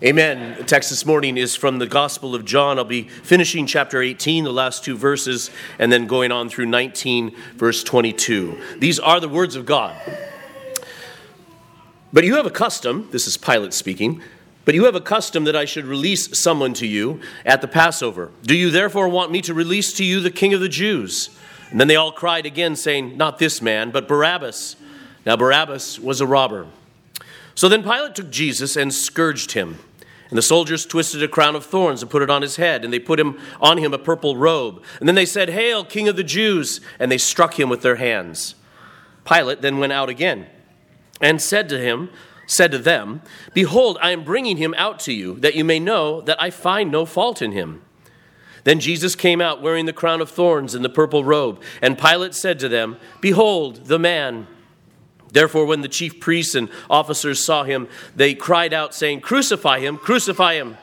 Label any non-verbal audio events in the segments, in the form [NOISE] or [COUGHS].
Amen. The text this morning is from the Gospel of John. I'll be finishing chapter 18, the last two verses, and then going on through 19, verse 22. These are the words of God. But you have a custom, this is Pilate speaking, but you have a custom that I should release someone to you at the Passover. Do you therefore want me to release to you the king of the Jews? And then they all cried again, saying, Not this man, but Barabbas. Now Barabbas was a robber. So then Pilate took Jesus and scourged him. And the soldiers twisted a crown of thorns and put it on his head, and they put him on him a purple robe. And then they said, Hail, King of the Jews! And they struck him with their hands. Pilate then went out again and said to him, said to them, Behold, I am bringing him out to you, that you may know that I find no fault in him. Then Jesus came out wearing the crown of thorns and the purple robe, and Pilate said to them, Behold, the man. Therefore, when the chief priests and officers saw him, they cried out, saying, Crucify him, crucify him.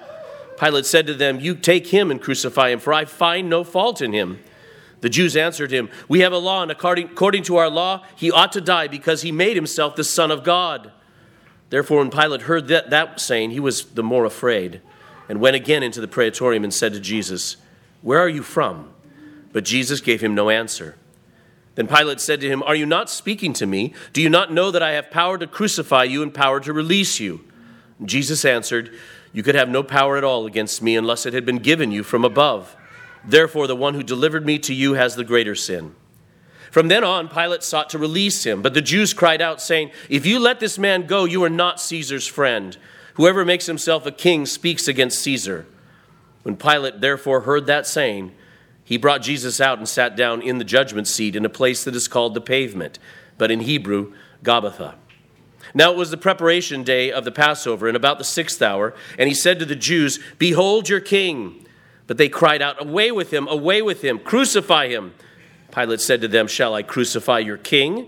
Pilate said to them, You take him and crucify him, for I find no fault in him. The Jews answered him, We have a law, and according, to our law, he ought to die because he made himself the Son of God. Therefore, when Pilate heard that, that saying, he was the more afraid, and went again into the praetorium and said to Jesus, Where are you from? But Jesus gave him no answer. Then Pilate said to him, Are you not speaking to me? Do you not know that I have power to crucify you and power to release you? Jesus answered, You could have no power at all against me unless it had been given you from above. Therefore, the one who delivered me to you has the greater sin. From then on, Pilate sought to release him, but the Jews cried out, saying, If you let this man go, you are not Caesar's friend. Whoever makes himself a king speaks against Caesar. When Pilate therefore heard that saying, he brought Jesus out and sat down in the judgment seat in a place that is called the pavement, but in Hebrew, Gabbatha. Now it was the preparation day of the Passover, and about the sixth hour, and he said to the Jews, Behold your king. But they cried out, Away with him, away with him, crucify him. Pilate said to them, Shall I crucify your king?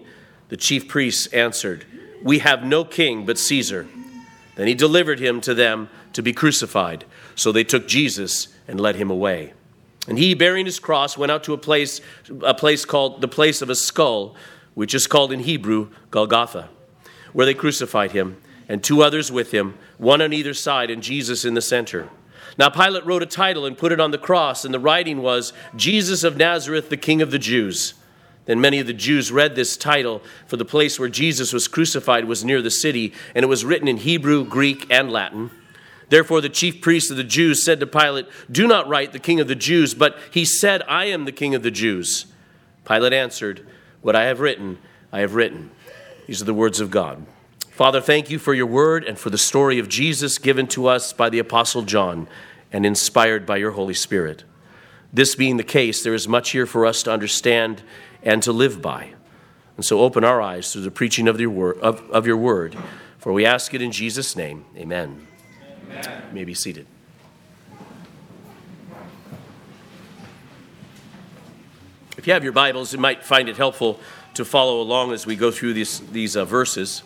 The chief priests answered, We have no king but Caesar. Then he delivered him to them to be crucified. So they took Jesus and led him away. And he, bearing his cross, went out to a place, a place called the place of a skull, which is called in Hebrew Golgotha, where they crucified him, and two others with him, one on either side, and Jesus in the center. Now Pilate wrote a title and put it on the cross, and the writing was, Jesus of Nazareth, the King of the Jews. Then many of the Jews read this title, for the place where Jesus was crucified was near the city, and it was written in Hebrew, Greek, and Latin. Therefore, the chief priests of the Jews said to Pilate, Do not write the king of the Jews, but he said, I am the king of the Jews. Pilate answered, What I have written, I have written. These are the words of God. Father, thank you for your word and for the story of Jesus given to us by the Apostle John and inspired by your Holy Spirit. This being the case, there is much here for us to understand and to live by. And so open our eyes to the preaching of your word, of, of your word for we ask it in Jesus' name. Amen. Amen. May be seated. If you have your Bibles, you might find it helpful to follow along as we go through these, these uh, verses.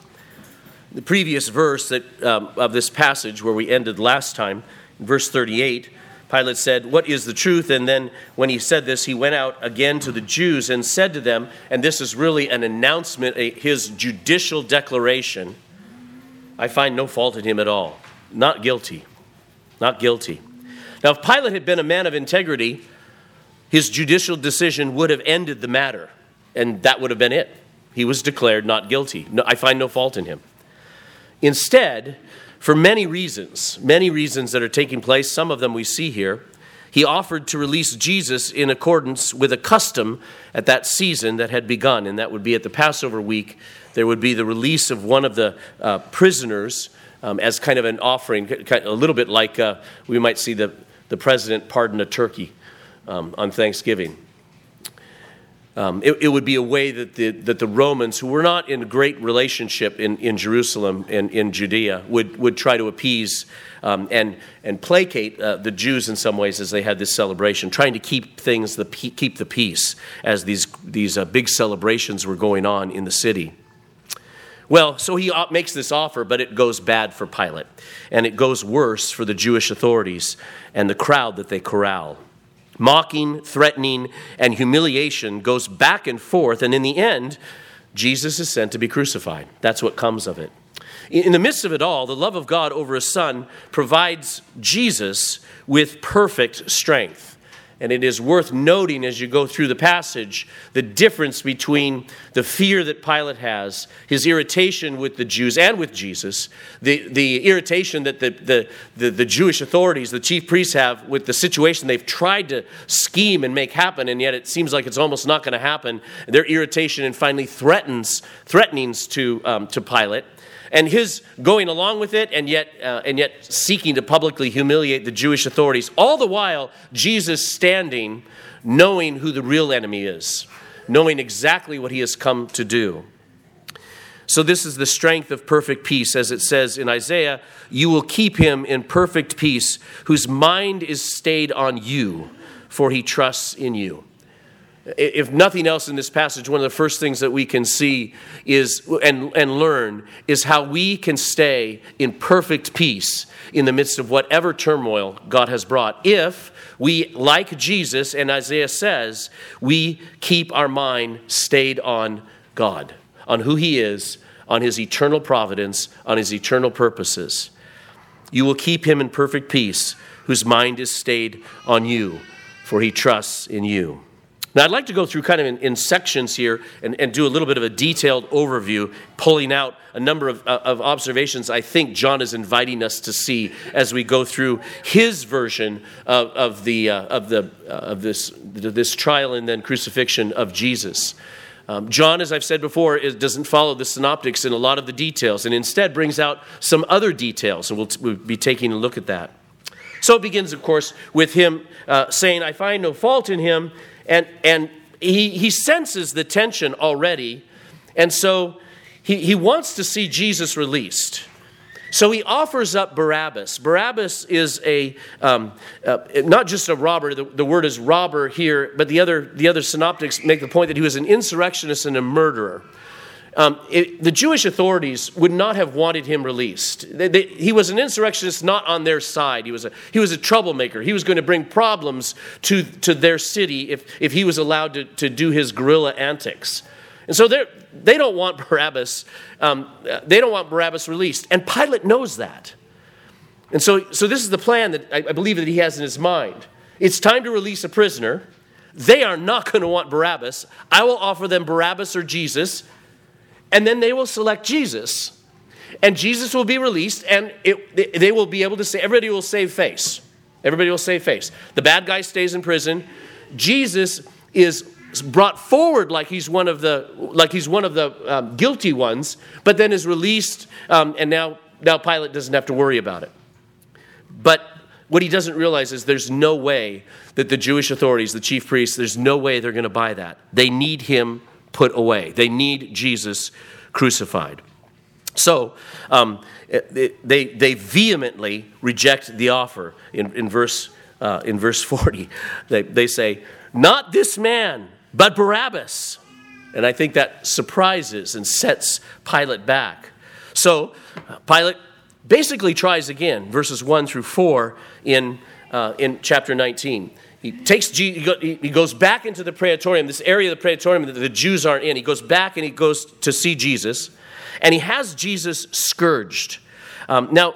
The previous verse that, um, of this passage, where we ended last time, verse 38, Pilate said, What is the truth? And then when he said this, he went out again to the Jews and said to them, and this is really an announcement, a, his judicial declaration I find no fault in him at all. Not guilty. Not guilty. Now, if Pilate had been a man of integrity, his judicial decision would have ended the matter, and that would have been it. He was declared not guilty. No, I find no fault in him. Instead, for many reasons, many reasons that are taking place, some of them we see here, he offered to release Jesus in accordance with a custom at that season that had begun, and that would be at the Passover week. There would be the release of one of the uh, prisoners um, as kind of an offering, a little bit like uh, we might see the, the president pardon a turkey um, on Thanksgiving. Um, it, it, would be a way that the, that the Romans, who were not in great relationship in, in Jerusalem and in Judea, would, would try to appease um, and, and placate uh, the Jews in some ways as they had this celebration, trying to keep things, the, keep the peace as these, these uh, big celebrations were going on in the city. Well, so he makes this offer, but it goes bad for Pilate. And it goes worse for the Jewish authorities and the crowd that they corral. Mocking, threatening, and humiliation goes back and forth, and in the end, Jesus is sent to be crucified. That's what comes of it. In the midst of it all, the love of God over his son provides Jesus with perfect strength. And it is worth noting as you go through the passage the difference between the fear that Pilate has, his irritation with the Jews and with Jesus, the, the irritation that the, the, the, the Jewish authorities, the chief priests have with the situation they've tried to scheme and make happen, and yet it seems like it's almost not going to happen. Their irritation and finally threatens, threatenings to, um, to Pilate and his going along with it and yet, uh, and yet seeking to publicly humiliate the Jewish authorities, all the while Jesus standing, knowing who the real enemy is, knowing exactly what he has come to do. So, this is the strength of perfect peace, as it says in Isaiah You will keep him in perfect peace, whose mind is stayed on you, for he trusts in you if nothing else in this passage, one of the first things that we can see is and, and learn is how we can stay in perfect peace in the midst of whatever turmoil God has brought. If we, like Jesus and Isaiah says, we keep our mind stayed on God, on who He is, on His eternal providence, on His eternal purposes. You will keep him in perfect peace, whose mind is stayed on you, for he trusts in you. Now, I'd like to go through kind of in, in sections here and, and, do a little bit of a detailed overview, pulling out a number of, uh, of observations I think John is inviting us to see as we go through his version of, of, the, uh, of, the, uh, of this, this trial and then crucifixion of Jesus. Um, John, as I've said before, is, doesn't follow the synoptics in a lot of the details and instead brings out some other details, and we'll, t- we'll be taking a look at that. So it begins, of course, with him uh, saying, I find no fault in him and, and he, he senses the tension already. And so he, he wants to see Jesus released. So he offers up Barabbas. Barabbas is a um, uh, not just a robber. The, the, word is robber here, but the other the other synoptics make the point that he was an insurrectionist and a murderer. Um, it, the Jewish authorities would not have wanted him released. They, they, he was an insurrectionist not on their side. He was, a, he was a troublemaker. He was going to bring problems to, to their city if, if he was allowed to, to do his guerrilla antics. And so they don't want Barabbas, um, they don't want Barabbas released. And Pilate knows that. And so, so this is the plan that I, I believe that he has in his mind. It's time to release a prisoner. They are not going to want Barabbas. I will offer them Barabbas or Jesus and then they will select Jesus. And Jesus will be released, and it, they will be able to say, everybody will save face. Everybody will save face. The bad guy stays in prison. Jesus is brought forward like he's one of the like he's one of the um, guilty ones, but then is released, um, and now now Pilate doesn't have to worry about it. But what he doesn't realize is there's no way that the Jewish authorities, the chief priests, there's no way they're going to buy that. They need him put away. They need Jesus crucified. So um, they, they vehemently reject the offer in, in, verse, uh, in verse [LAUGHS] 40. They, they say, Not this man, but Barabbas. And I think that surprises and sets Pilate back. So Pilate basically tries again, verses 1 through 4 in, uh, in chapter 19. He takes he goes back into the praetorium, this area of the praetorium that the Jews aren't in. He goes back and he goes to see Jesus, and he has Jesus scourged. Um, now,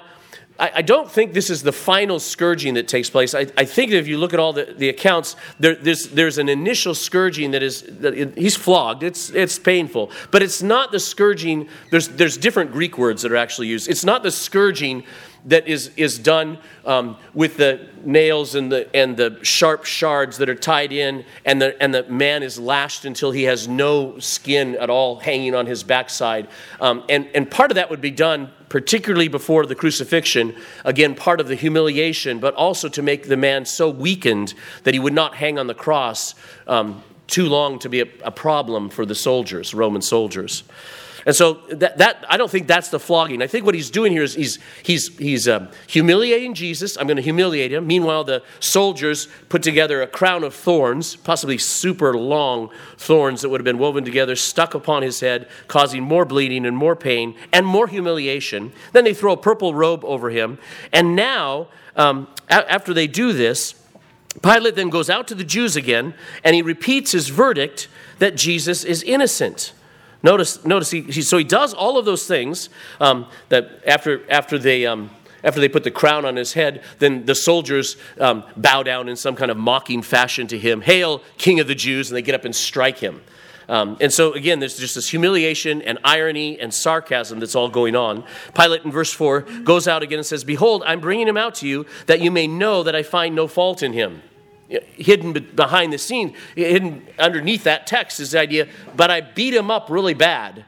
I, don't think this is the final scourging that takes place. I, I think if you look at all the, the accounts, there, there's, there's an initial scourging that is, that it, he's flogged. It's, it's painful. But it's not the scourging, there's, there's different Greek words that are actually used. It's not the scourging that is, is done um, with the nails and the, and the sharp shards that are tied in, and the, and the man is lashed until he has no skin at all hanging on his backside. Um, and, and part of that would be done particularly before the crucifixion, again, part of the humiliation, but also to make the man so weakened that he would not hang on the cross um, too long to be a, a problem for the soldiers, Roman soldiers. And so that, that, I don't think that's the flogging. I think what he's doing here is he's, he's, he's uh, humiliating Jesus. I'm going to humiliate him. Meanwhile, the soldiers put together a crown of thorns, possibly super long thorns that would have been woven together, stuck upon his head, causing more bleeding and more pain and more humiliation. Then they throw a purple robe over him. And now, um, a- after they do this, Pilate then goes out to the Jews again and he repeats his verdict that Jesus is innocent. Notice, notice he, he so he does all of those things um, that after, after they. Um, after they put the crown on his head, then the soldiers um, bow down in some kind of mocking fashion to him. Hail, King of the Jews! And they get up and strike him. Um, and so, again, there's just this humiliation and irony and sarcasm that's all going on. Pilate in verse 4 goes out again and says, Behold, I'm bringing him out to you that you may know that I find no fault in him. Hidden behind the scenes, hidden underneath that text is the idea, but I beat him up really bad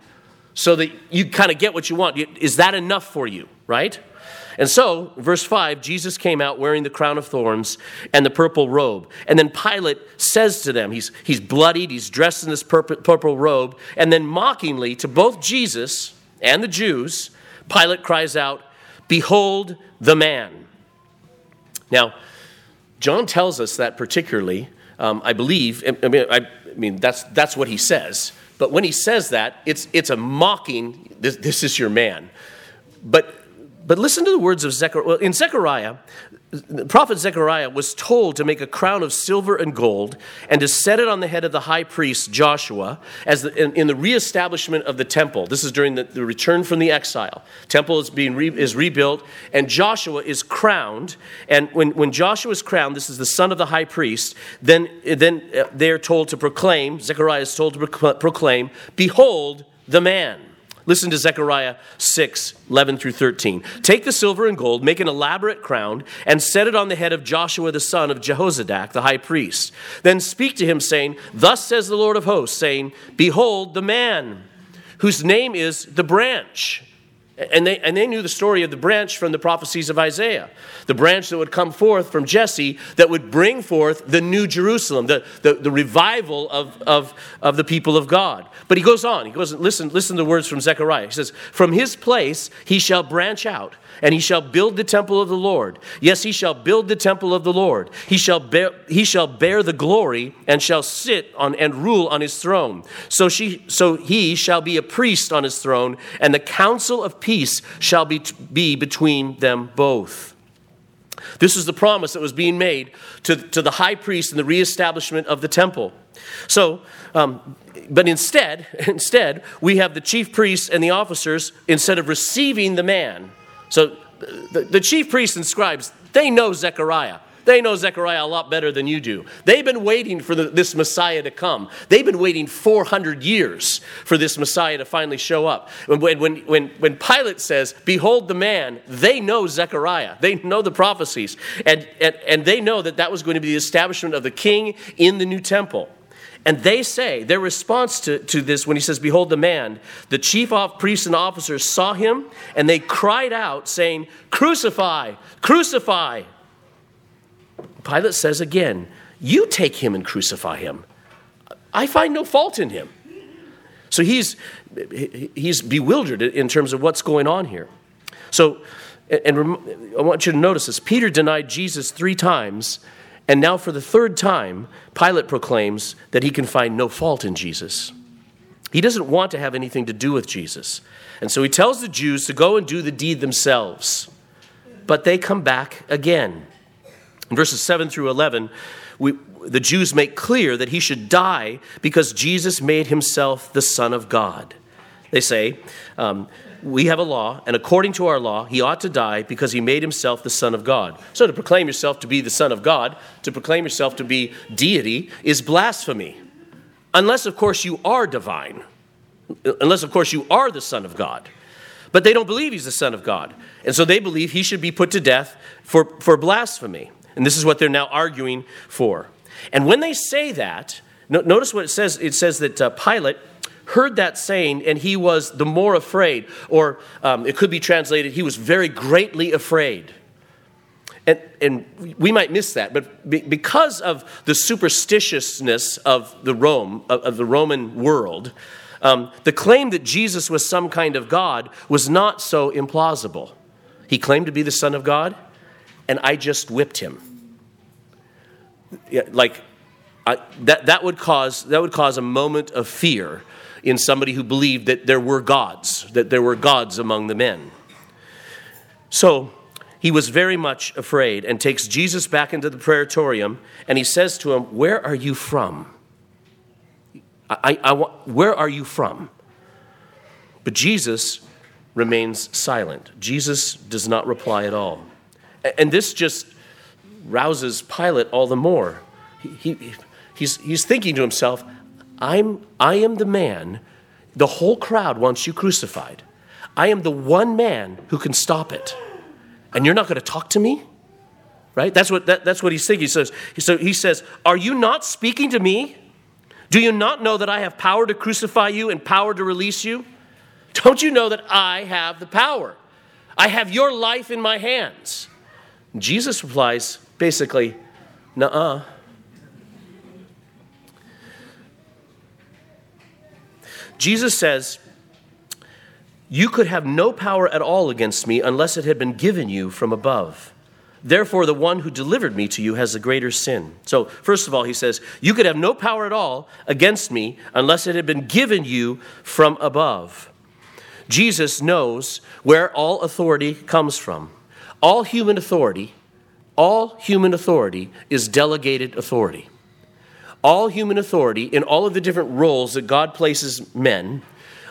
so that you kind of get what you want. Is that enough for you, right? And so, verse 5, Jesus came out wearing the crown of thorns and the purple robe. And then Pilate says to them, he's, he's bloodied, he's dressed in this purple, purple robe. And then, mockingly to both Jesus and the Jews, Pilate cries out, Behold the man. Now, John tells us that particularly, um, I believe, I mean, I, I mean, that's, that's what he says. But when he says that, it's, it's a mocking, this, this is your man. But but listen to the words of Zechariah. Well, in Zechariah, prophet Zechariah was told to make a crown of silver and gold and to set it on the head of the high priest Joshua as the, in, in, the reestablishment of the temple. This is during the, the return from the exile. Temple is being re, is rebuilt, and Joshua is crowned. And when, when Joshua is crowned, this is the son of the high priest. Then then uh, they're told to proclaim. Zechariah is told to proclaim, "Behold the man." Listen to Zechariah 6, 11 through 13. Take the silver and gold, make an elaborate crown, and set it on the head of Joshua the son of Jehozadak, the high priest. Then speak to him, saying, Thus says the Lord of hosts, saying, Behold the man, whose name is the branch. And they, and they knew the story of the branch from the prophecies of Isaiah. The branch that would come forth from Jesse that would bring forth the new Jerusalem, the, the, the revival of, of, of the people of God. But he goes on. He goes, listen, listen to the words from Zechariah. He says, From his place he shall branch out, and he shall build the temple of the Lord. Yes, he shall build the temple of the Lord. He shall bear, he shall bear the glory and shall sit on and rule on his throne. So, she, so he shall be a priest on his throne, and the counsel of peace shall be, be between them both. This is the promise that was being made to, to the high priest in the reestablishment of the temple. So, um, but instead, [LAUGHS] instead, we have the chief priests and the officers, instead of receiving the man. So the, the chief priests and scribes, they know Zechariah. They know Zechariah a lot better than you do. They've been waiting for the, this Messiah to come. They've been waiting 400 years for this Messiah to finally show up. When, when, when, when Pilate says, Behold the man, they know Zechariah. They know the prophecies. And, and, and they know that that was going to be the establishment of the king in the new temple. And they say, their response to, to this, when he says, Behold the man, the chief priests and officers saw him and they cried out, saying, Crucify, crucify. Pilate says again, You take him and crucify him. I find no fault in him. So he's, he's bewildered in terms of what's going on here. So, and I want you to notice this Peter denied Jesus three times and now, for the third time, Pilate proclaims that he can find no fault in Jesus. He doesn't want to have anything to do with Jesus. And so he tells the Jews to go and do the deed themselves. But they come back again. In verses 7 through 11, we, the Jews make clear that he should die because Jesus made himself the Son of God. They say, um, we have a law, and according to our law, he ought to die because he made himself the Son of God. So to proclaim yourself to be the Son of God, to proclaim yourself to be deity, is blasphemy. Unless, of course, you are divine. Unless, of course, you are the Son of God. But they don't believe he's the Son of God. And so they believe he should be put to death for, for blasphemy. And this is what they're now arguing for. And when they say that, notice what it says. It says that uh, Pilate heard that saying and he was the more afraid. Or um, it could be translated, he was very greatly afraid. And, and we might miss that, but be, because of the superstitiousness of the Rome, of, of the Roman world, um, the claim that Jesus was some kind of God was not so implausible. He claimed to be the Son of God, and I just whipped him. Like I, that, that would cause that would cause a moment of fear in somebody who believed that there were gods, that there were gods among the men. So he was very much afraid and takes Jesus back into the praetorium and he says to him, Where are you from? I, I, I, where are you from? But Jesus remains silent. Jesus does not reply at all. And this just rouses Pilate all the more. He, he, he's, he's thinking to himself, I'm, I am the man the whole crowd wants you crucified. I am the one man who can stop it. And you're not going to talk to me? Right? That's what, that, that's what he's thinking. He says, so he says, Are you not speaking to me? Do you not know that I have power to crucify you and power to release you? Don't you know that I have the power? I have your life in my hands. Jesus replies basically, Nuh uh. Jesus says, You could have no power at all against me unless it had been given you from above. Therefore, the one who delivered me to you has a greater sin. So, first of all, he says, You could have no power at all against me unless it had been given you from above. Jesus knows where all authority comes from. All human authority, all human authority is delegated authority. All human authority in all of the different roles that God places men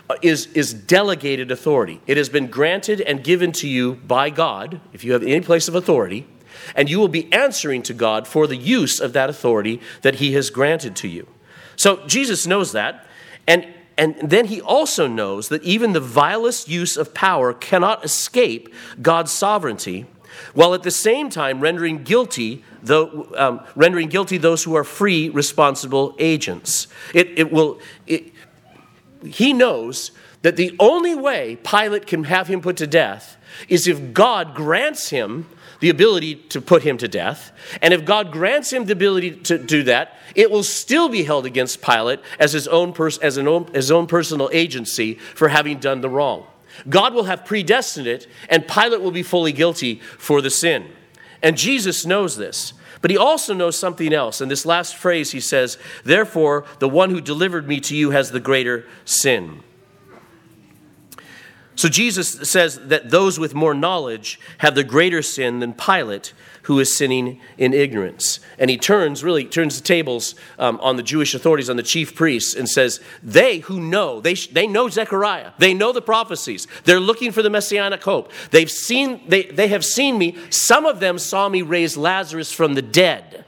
uh, is, is delegated authority. It has been granted and given to you by God, if you have any place of authority, and you will be answering to God for the use of that authority that He has granted to you. So Jesus knows that, and, and then He also knows that even the vilest use of power cannot escape God's sovereignty, while at the same time rendering guilty um, rendering guilty those who are free, responsible agents. It, it will, it, he knows that the only way Pilate can have him put to death is if God grants him the ability to put him to death. And if God grants him the ability to do that, it will still be held against Pilate as his own, pers- as an own, his own personal agency for having done the wrong. God will have predestined it, and Pilate will be fully guilty for the sin. And Jesus knows this. But he also knows something else. In this last phrase, he says, Therefore, the one who delivered me to you has the greater sin. So Jesus says that those with more knowledge have the greater sin than Pilate, who is sinning in ignorance. And he turns, really turns the tables um, on the Jewish authorities, on the chief priests, and says, They who know, they, they know Zechariah, they know the prophecies, they're looking for the messianic hope. They've seen, they, they have seen me. Some of them saw me raise Lazarus from the dead.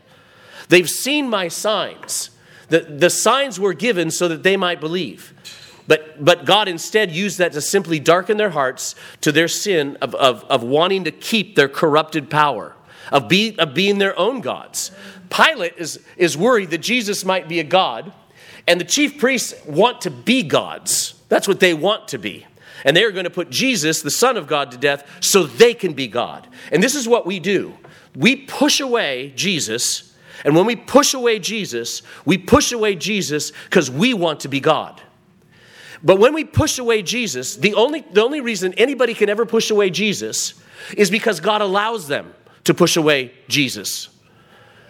They've seen my signs. The, the signs were given so that they might believe. But, but God instead used that to simply darken their hearts to their sin of, of, of wanting to keep their corrupted power, of, be, of being their own gods. Pilate is, is worried that Jesus might be a god, and the chief priests want to be gods. That's what they want to be. And they are going to put Jesus, the Son of God, to death so they can be God. And this is what we do we push away Jesus. And when we push away Jesus, we push away Jesus because we want to be God. But when we push away Jesus, the only, the only reason anybody can ever push away Jesus is because God allows them to push away Jesus.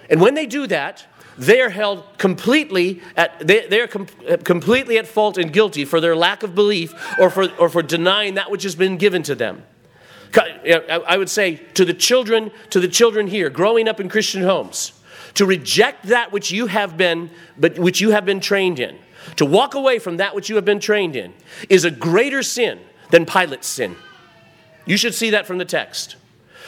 And when they do that, they are held completely at they, they are com- completely at fault and guilty for their lack of belief or for, or for denying that which has been given to them. I would say to the children, to the children here, growing up in Christian homes, to reject that which you have been, but which you have been trained in to walk away from that which you have been trained in is a greater sin than Pilate's sin. You should see that from the text.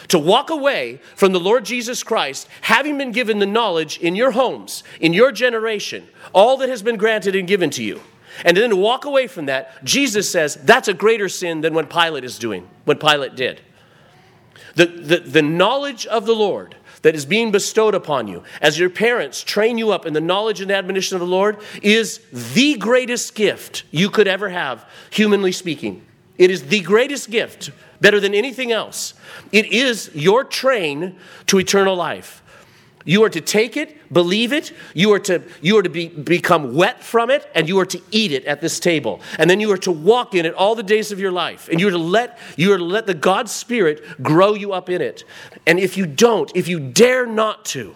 To walk away from the Lord Jesus Christ, having been given the knowledge in your homes, in your generation, all that has been granted and given to you, and then to walk away from that, Jesus says that's a greater sin than what Pilate is doing, what Pilate did. The, the, the knowledge of the Lord that is being bestowed upon you as your parents train you up in the knowledge and admonition of the Lord is the greatest gift you could ever have, humanly speaking. It is the greatest gift, better than anything else. It is your train to eternal life. You are to take it, believe it, you are to, you are to be, become wet from it, and you are to eat it at this table. And then you are to walk in it all the days of your life. And you are to let, you are to let the God Spirit grow you up in it. And if you don't, if you dare not to,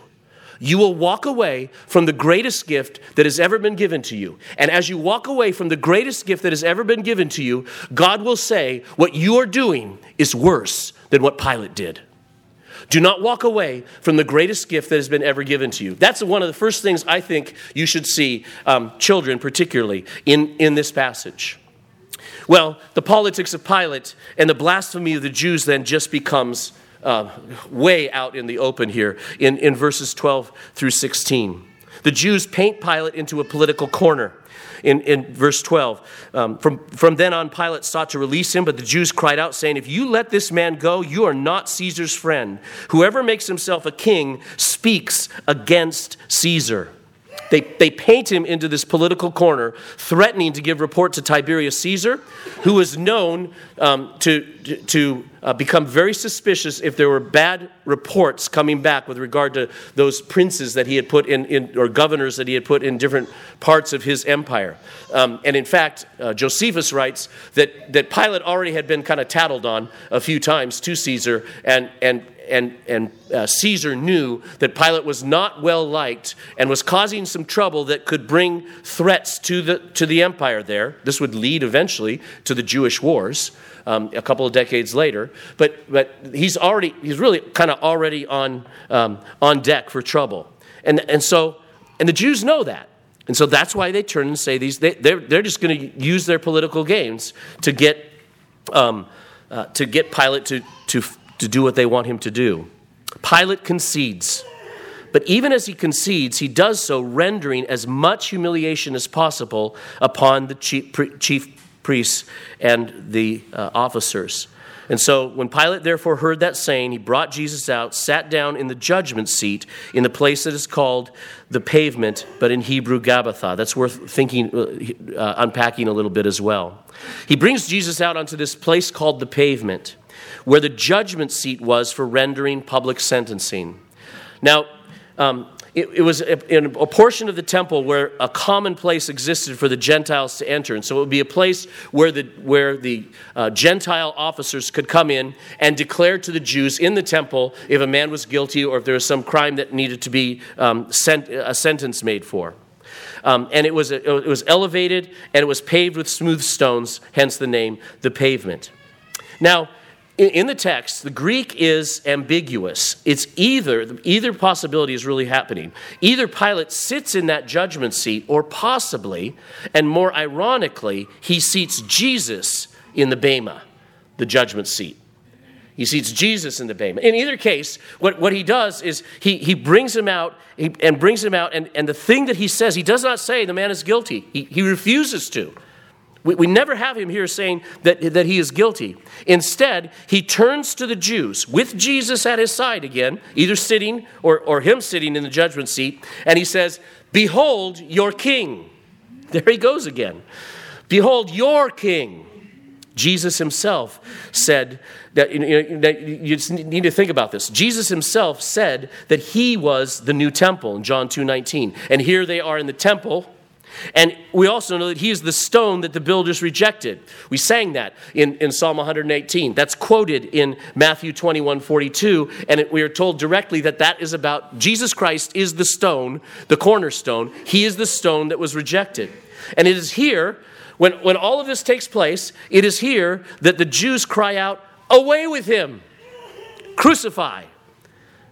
you will walk away from the greatest gift that has ever been given to you. And as you walk away from the greatest gift that has ever been given to you, God will say, What you are doing is worse than what Pilate did. Do not walk away from the greatest gift that has been ever given to you. That's one of the first things I think you should see, um, children particularly, in, in this passage. Well, the politics of Pilate and the blasphemy of the Jews then just becomes uh, way out in the open here in, in verses 12 through 16. The Jews paint Pilate into a political corner. In, in verse 12, um, from, from then on, Pilate sought to release him, but the Jews cried out, saying, If you let this man go, you are not Caesar's friend. Whoever makes himself a king speaks against Caesar. They, they paint him into this political corner, threatening to give report to Tiberius Caesar, who was known um, to, to uh, become very suspicious if there were bad reports coming back with regard to those princes that he had put in, in or governors that he had put in different parts of his empire. Um, and in fact, uh, Josephus writes that, that Pilate already had been kind of tattled on a few times to Caesar, and, and and, and uh, Caesar knew that Pilate was not well liked and was causing some trouble that could bring threats to the, to the empire there. This would lead eventually to the Jewish wars um, a couple of decades later. But, but he's already, he's really kind of already on, um, on deck for trouble. And, and so, and the Jews know that. And so that's why they turn and say these, they, they're, they're just going to use their political games to get, um, uh, to get Pilate to, to to do what they want him to do. Pilate concedes. But even as he concedes, he does so rendering as much humiliation as possible upon the chief, priests and the uh, officers. And so when Pilate therefore heard that saying, he brought Jesus out, sat down in the judgment seat in the place that is called the pavement, but in Hebrew, Gabbatha. That's worth thinking, uh, uh unpacking a little bit as well. He brings Jesus out onto this place called the pavement where the judgment seat was for rendering public sentencing. Now, um, it, it, was in a portion of the temple where a common place existed for the Gentiles to enter. And so it would be a place where the, where the uh, Gentile officers could come in and declare to the Jews in the temple if a man was guilty or if there was some crime that needed to be um, sent, a sentence made for. Um, and it was, it was elevated and it was paved with smooth stones, hence the name, the pavement. Now, in the text, the Greek is ambiguous. It's either, either possibility is really happening. Either Pilate sits in that judgment seat, or possibly, and more ironically, he seats Jesus in the Bema, the judgment seat. He seats Jesus in the Bema. In either case, what, what he does is he, he brings him out he, and brings him out, and, and the thing that he says, he does not say the man is guilty. He, he refuses to. We, we never have him here saying that, that he is guilty. Instead, he turns to the Jews with Jesus at his side again, either sitting or, or him sitting in the judgment seat, and he says, Behold your king. There he goes again. Behold your king. Jesus himself said that you, know, that you need to think about this. Jesus himself said that he was the new temple in John 2:19. And here they are in the temple and we also know that he is the stone that the builders rejected. We sang that in, in Psalm 118. That's quoted in Matthew 21 42. And it, we are told directly that that is about Jesus Christ is the stone, the cornerstone. He is the stone that was rejected. And it is here, when, when all of this takes place, it is here that the Jews cry out, Away with him! Crucify!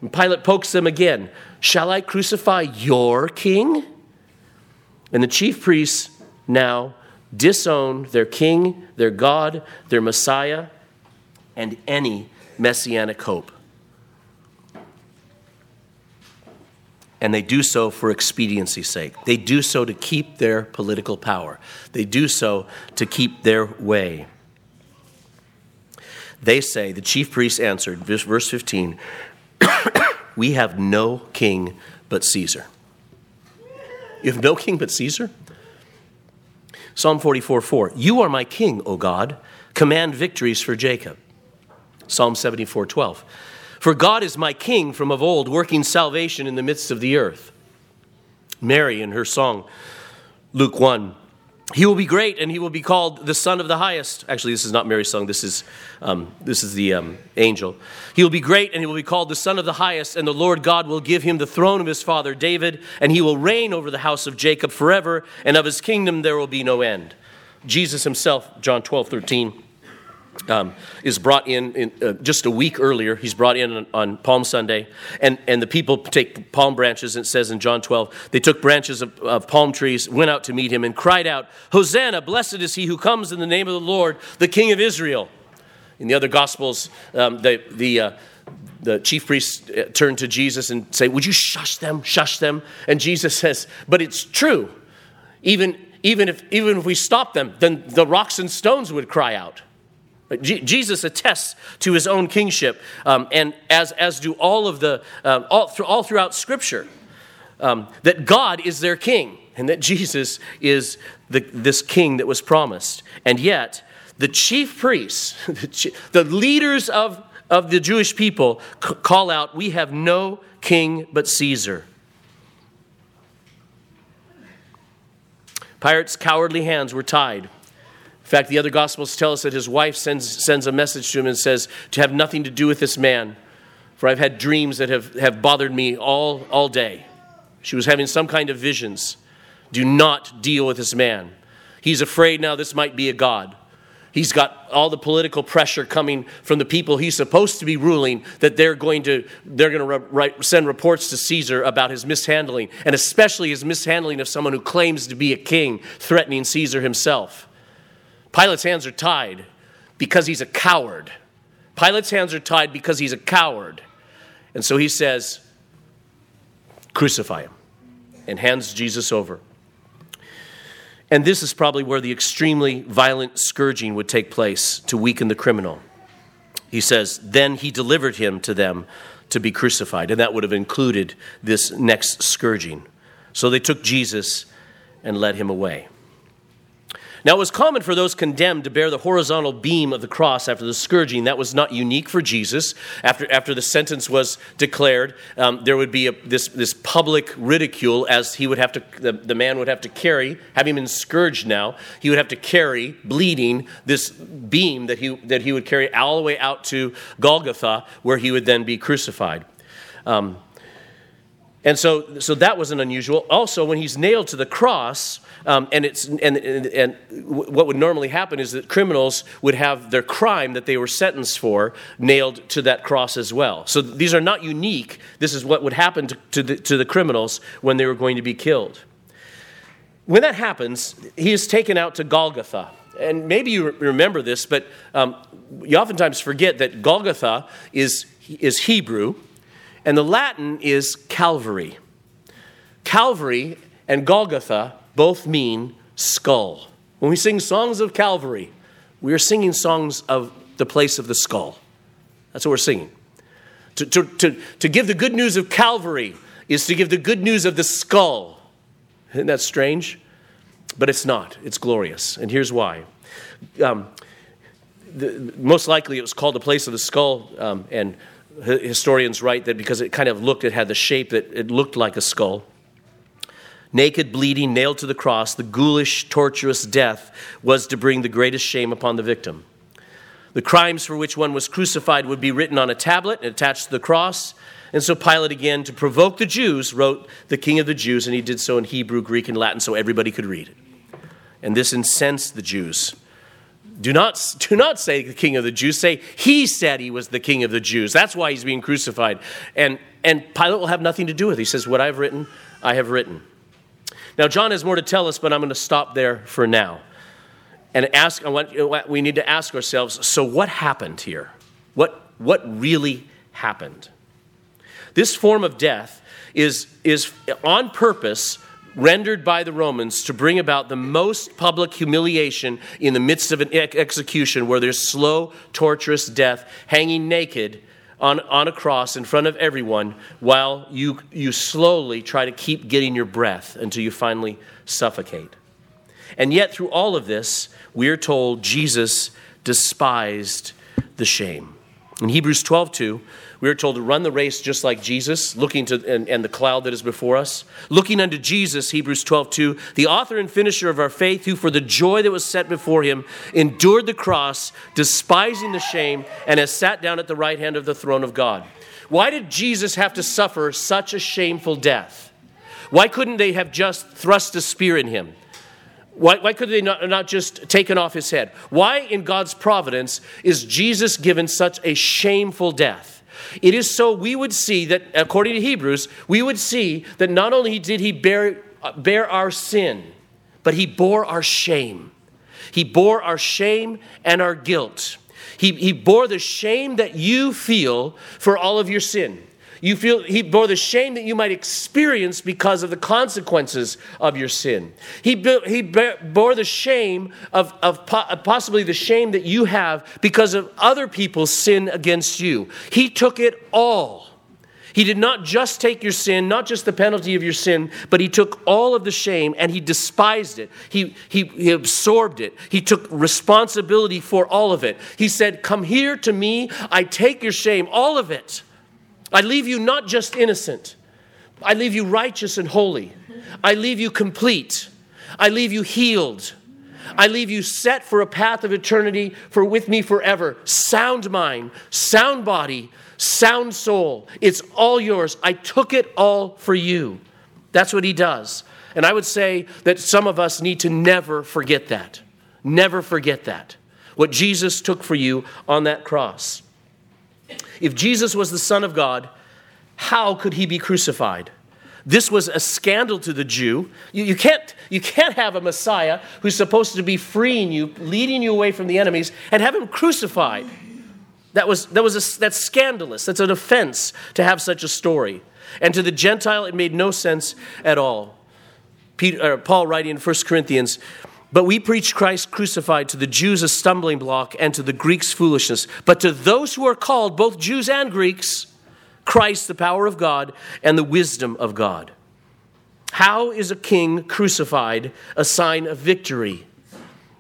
And Pilate pokes them again. Shall I crucify your king? And the chief priests now disown their king, their God, their Messiah, and any messianic hope. And they do so for expediency's sake. They do so to keep their political power. They do so to keep their way. They say, the chief priests answered, verse 15, [COUGHS] We have no king but Caesar. You have no king but Caesar? Psalm 44 4. You are my king, O God. Command victories for Jacob. Psalm 74 12. For God is my king from of old, working salvation in the midst of the earth. Mary in her song, Luke 1 he will be great and he will be called the son of the highest. Actually this is not mary's song. This is um, this is the um, angel. He will be great and he will be called the son of the highest and the lord god will give him the throne of his father david and he will reign over the house of jacob forever and of his kingdom there will be no end. Jesus himself john 12 13 um, is brought in, in uh, just a week earlier. He's brought in on, on, Palm Sunday, and, and the people take palm branches. And It says in John 12, they took branches of, of palm trees, went out to meet him, and cried out, Hosanna, blessed is he who comes in the name of the Lord, the King of Israel. In the other Gospels, um, the, the, uh, the chief priests uh, turn to Jesus and say, Would you shush them, shush them? And Jesus says, But it's true. Even, even, if, even if we stop them, then the rocks and stones would cry out. Jesus attests to his own kingship, um, and as, as do all of the, um, all, all throughout Scripture, um, that God is their king and that Jesus is the, this king that was promised. And yet, the chief priests, [LAUGHS] the, the leaders of, of the Jewish people, c- call out, We have no king but Caesar. Pilate's cowardly hands were tied. In fact, the other Gospels tell us that his wife sends, sends a message to him and says, To have nothing to do with this man, for I've had dreams that have, have bothered me all, all day. She was having some kind of visions. Do not deal with this man. He's afraid now this might be a God. He's got all the political pressure coming from the people he's supposed to be ruling that they're going to, they're going to write, send reports to Caesar about his mishandling, and especially his mishandling of someone who claims to be a king, threatening Caesar himself. Pilate's hands are tied because he's a coward. Pilate's hands are tied because he's a coward. And so he says, Crucify him, and hands Jesus over. And this is probably where the extremely violent scourging would take place to weaken the criminal. He says, Then he delivered him to them to be crucified. And that would have included this next scourging. So they took Jesus and led him away. Now, it was common for those condemned to bear the horizontal beam of the cross after the scourging. That was not unique for Jesus. After, after the sentence was declared, um, there would be a, this, this public ridicule as he would have to, the, the man would have to carry, having been scourged now, he would have to carry, bleeding, this beam that he, that he would carry all the way out to Golgotha, where he would then be crucified. Um, and so, so that wasn't unusual. Also, when he's nailed to the cross, um, and, it's, and, and, and, what would normally happen is that criminals would have their crime that they were sentenced for nailed to that cross as well. So these are not unique. This is what would happen to, to, the, to the criminals when they were going to be killed. When that happens, he is taken out to Golgotha. And maybe you remember this, but um, you oftentimes forget that Golgotha is, is Hebrew and the Latin is Calvary. Calvary and Golgotha both mean skull. When we sing songs of Calvary, we are singing songs of the place of the skull. That's what we're singing. To, to, to, to give the good news of Calvary is to give the good news of the skull. Isn't that strange? But it's not. It's glorious. And here's why. Um, the, most likely it was called the place of the skull, um, and historians write that because it kind of looked, it had the shape that it looked like a skull. Naked, bleeding, nailed to the cross, the ghoulish, torturous death was to bring the greatest shame upon the victim. The crimes for which one was crucified would be written on a tablet and attached to the cross. And so Pilate, again, to provoke the Jews, wrote the King of the Jews, and he did so in Hebrew, Greek, and Latin so everybody could read it. And this incensed the Jews. Do not, [LAUGHS] do not say the king of the Jews. Say he said he was the king of the Jews. That's why he's being crucified. And, and Pilate will have nothing to do with it. He says, What I've written, I have written. Now, John has more to tell us, but I'm going to stop there for now. And ask, we need to ask ourselves so, what happened here? What, what really happened? This form of death is, is on purpose rendered by the Romans to bring about the most public humiliation in the midst of an execution where there's slow, torturous death, hanging naked on, on a cross in front of everyone while you, you slowly try to keep getting your breath until you finally suffocate. And yet, through all of this, we are told Jesus despised the shame. In Hebrews 12 2, we are told to run the race just like Jesus, looking to and, and the cloud that is before us. Looking unto Jesus, Hebrews 12, 2, the author and finisher of our faith, who for the joy that was set before him endured the cross, despising the shame, and has sat down at the right hand of the throne of God. Why did Jesus have to suffer such a shameful death? Why couldn't they have just thrust a spear in him? Why, why could they not, not just taken off his head? Why, in God's providence, is Jesus given such a shameful death? It is so we would see that, according to Hebrews, we would see that not only did he bear, bear our sin, but he bore our shame. He bore our shame and our guilt. He, he bore the shame that you feel for all of your sin. You feel he bore the shame that you might experience because of the consequences of your sin. He, he bore the shame of, of possibly the shame that you have because of other people's sin against you. He took it all. He did not just take your sin, not just the penalty of your sin, but he took all of the shame and he despised it. He, he, he absorbed it. He took responsibility for all of it. He said, Come here to me. I take your shame, all of it. I leave you not just innocent, I leave you righteous and holy. I leave you complete. I leave you healed. I leave you set for a path of eternity for with me forever. Sound mind, sound body, sound soul. It's all yours. I took it all for you. That's what he does. And I would say that some of us need to never forget that. Never forget that. What Jesus took for you on that cross. If Jesus was the Son of God, how could he be crucified? This was a scandal to the Jew. You, you, can't, you can't have a Messiah who's supposed to be freeing you, leading you away from the enemies, and have him crucified. That was, that was a, that's scandalous. That's an offense to have such a story. And to the Gentile, it made no sense at all. Peter, uh, Paul writing in 1 Corinthians, but we preach Christ crucified to the Jews a stumbling block and to the Greeks foolishness. But to those who are called, both Jews and Greeks, Christ the power of God and the wisdom of God. How is a king crucified a sign of victory?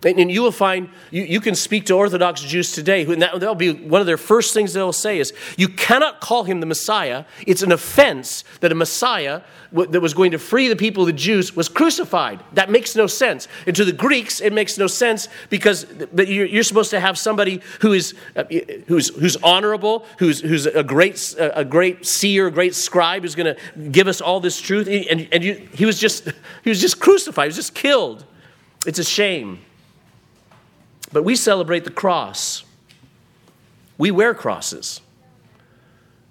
And you will find, you, you can speak to Orthodox Jews today, and that, will be one of their first things they'll say is, you cannot call him the Messiah. It's an offense that a Messiah that was going to free the people, of the Jews, was crucified. That makes no sense. And to the Greeks, it makes no sense because but you're, you're supposed to have somebody who is, uh, who's, who's honorable, who's, who's a, great, a great seer, a great scribe, who's going to give us all this truth. And, and you, he, was just, [LAUGHS] he was just crucified, he was just killed. It's a shame. But we celebrate the cross. We wear crosses,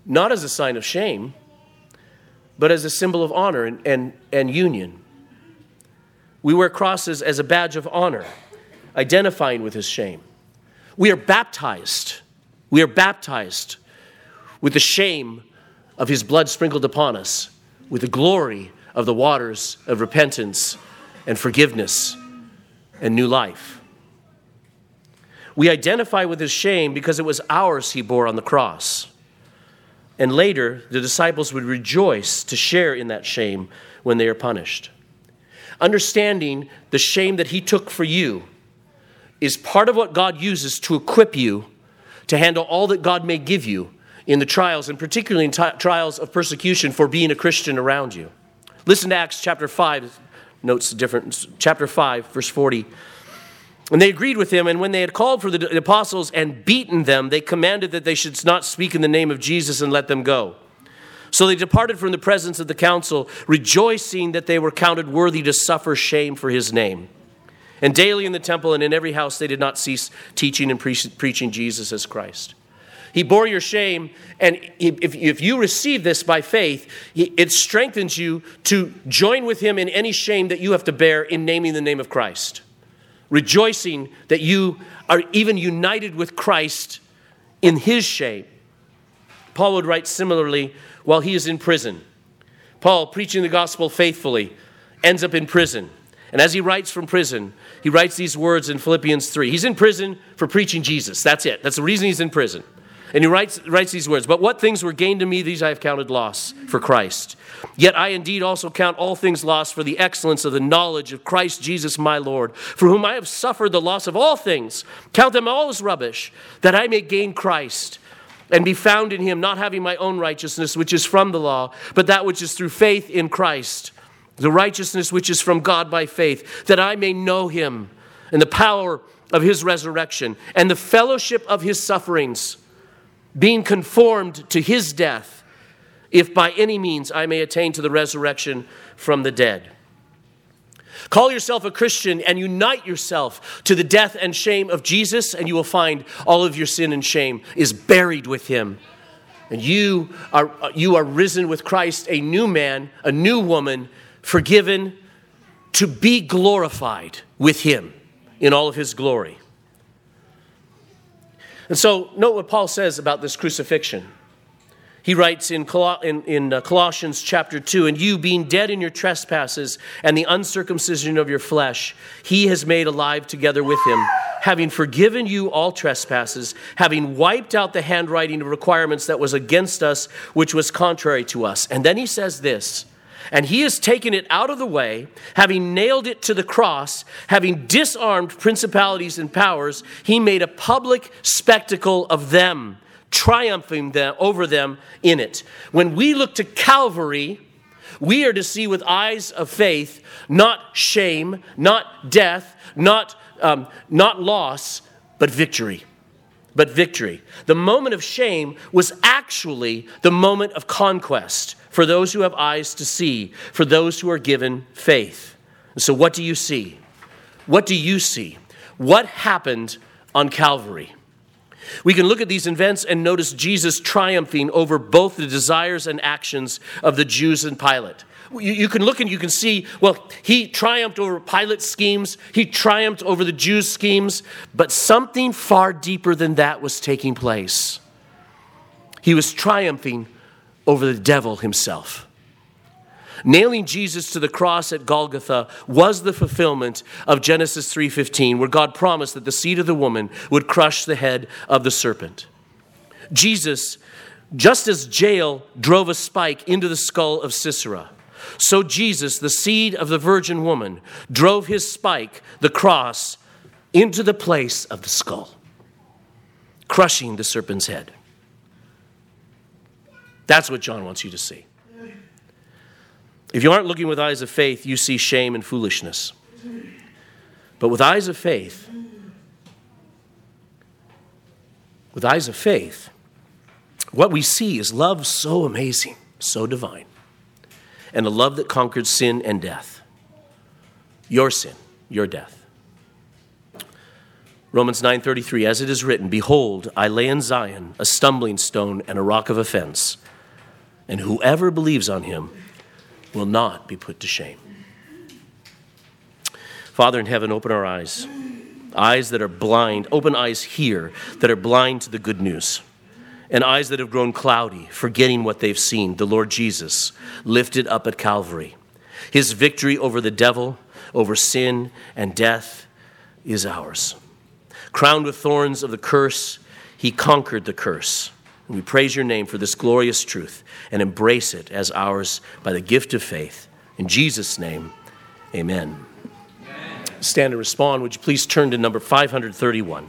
not as a sign of shame, but as a symbol of honor and, and, and union. We wear crosses as a badge of honor, identifying with his shame. We are baptized. We are baptized with the shame of his blood sprinkled upon us, with the glory of the waters of repentance and forgiveness and new life. We identify with his shame because it was ours he bore on the cross. And later, the disciples would rejoice to share in that shame when they are punished. Understanding the shame that he took for you is part of what God uses to equip you to handle all that God may give you in the trials, and particularly in t- trials of persecution for being a Christian around you. Listen to Acts chapter 5, notes the difference. Chapter 5, verse 40. And they agreed with him, and when they had called for the apostles and beaten them, they commanded that they should not speak in the name of Jesus and let them go. So they departed from the presence of the council, rejoicing that they were counted worthy to suffer shame for his name. And daily in the temple and in every house they did not cease teaching and pre- preaching Jesus as Christ. He bore your shame, and if, if you receive this by faith, it strengthens you to join with him in any shame that you have to bear in naming the name of Christ rejoicing that you are even united with Christ in his shame. Paul would write similarly while he is in prison. Paul, preaching the gospel faithfully, ends up in prison. And as he writes from prison, he writes these words in Philippians 3. He's in prison for preaching Jesus. That's it. That's the reason he's in prison. And he writes, writes these words But what things were gained to me, these I have counted loss for Christ. Yet I indeed also count all things lost for the excellence of the knowledge of Christ Jesus my Lord, for whom I have suffered the loss of all things. Count them all as rubbish, that I may gain Christ and be found in him, not having my own righteousness, which is from the law, but that which is through faith in Christ, the righteousness which is from God by faith, that I may know him and the power of his resurrection and the fellowship of his sufferings, being conformed to his death if by any means I may attain to the resurrection from the dead. Call yourself a Christian and unite yourself to the death and shame of Jesus, and you will find all of your sin and shame is buried with him. And you are, you are risen with Christ, a new man, a new woman, forgiven, to be glorified with him in all of his glory. And so, note what Paul says about this crucifixion. He writes in, in, in uh, Colossians chapter 2 And you, being dead in your trespasses and the uncircumcision of your flesh, he has made alive together with him, having forgiven you all trespasses, having wiped out the handwriting of requirements that was against us, which was contrary to us. And then he says this. And he has taken it out of the way, having nailed it to the cross, having disarmed principalities and powers, he made a public spectacle of them triumphing them, over them in it. When we look to Calvary, we are to see with eyes of faith, not shame, not death, not, um, not loss, but victory. But victory. The moment of shame was actually the moment of conquest for those who have eyes to see, for those who are given faith. So, what do you see? What do you see? What happened on Calvary? We can look at these events and notice Jesus triumphing over both the desires and actions of the Jews and Pilate. You, you, can look and you can see, well, he triumphed over Pilate's schemes, he triumphed over the Jews' schemes, but something far deeper than that was taking place. He was triumphing over the devil himself. Nailing Jesus to the cross at Golgotha was the fulfillment of Genesis 3:15 where God promised that the seed of the woman would crush the head of the serpent. Jesus just as Jael drove a spike into the skull of Sisera, so Jesus, the seed of the virgin woman, drove his spike, the cross, into the place of the skull, crushing the serpent's head. That's what John wants you to see. If you aren't looking with eyes of faith, you see shame and foolishness. But with eyes of faith, with eyes of faith, what we see is love so amazing, so divine, and a love that conquered sin and death. Your sin, your death. Romans 9:33 as it is written behold I lay in Zion a stumbling stone and a rock of offense and whoever believes on him will not be put to shame. Father in heaven, open our eyes, eyes that are blind, open eyes here that are blind to the good news, and eyes that have grown cloudy, forgetting what they've seen the Lord Jesus lifted up at Calvary. His victory over the devil, over sin and death is ours. Crowned with thorns of the curse, he conquered the curse. We praise your name for this glorious truth and embrace it as ours by the gift of faith. In Jesus' name, amen. amen. Stand and respond. Would you please turn to number 531?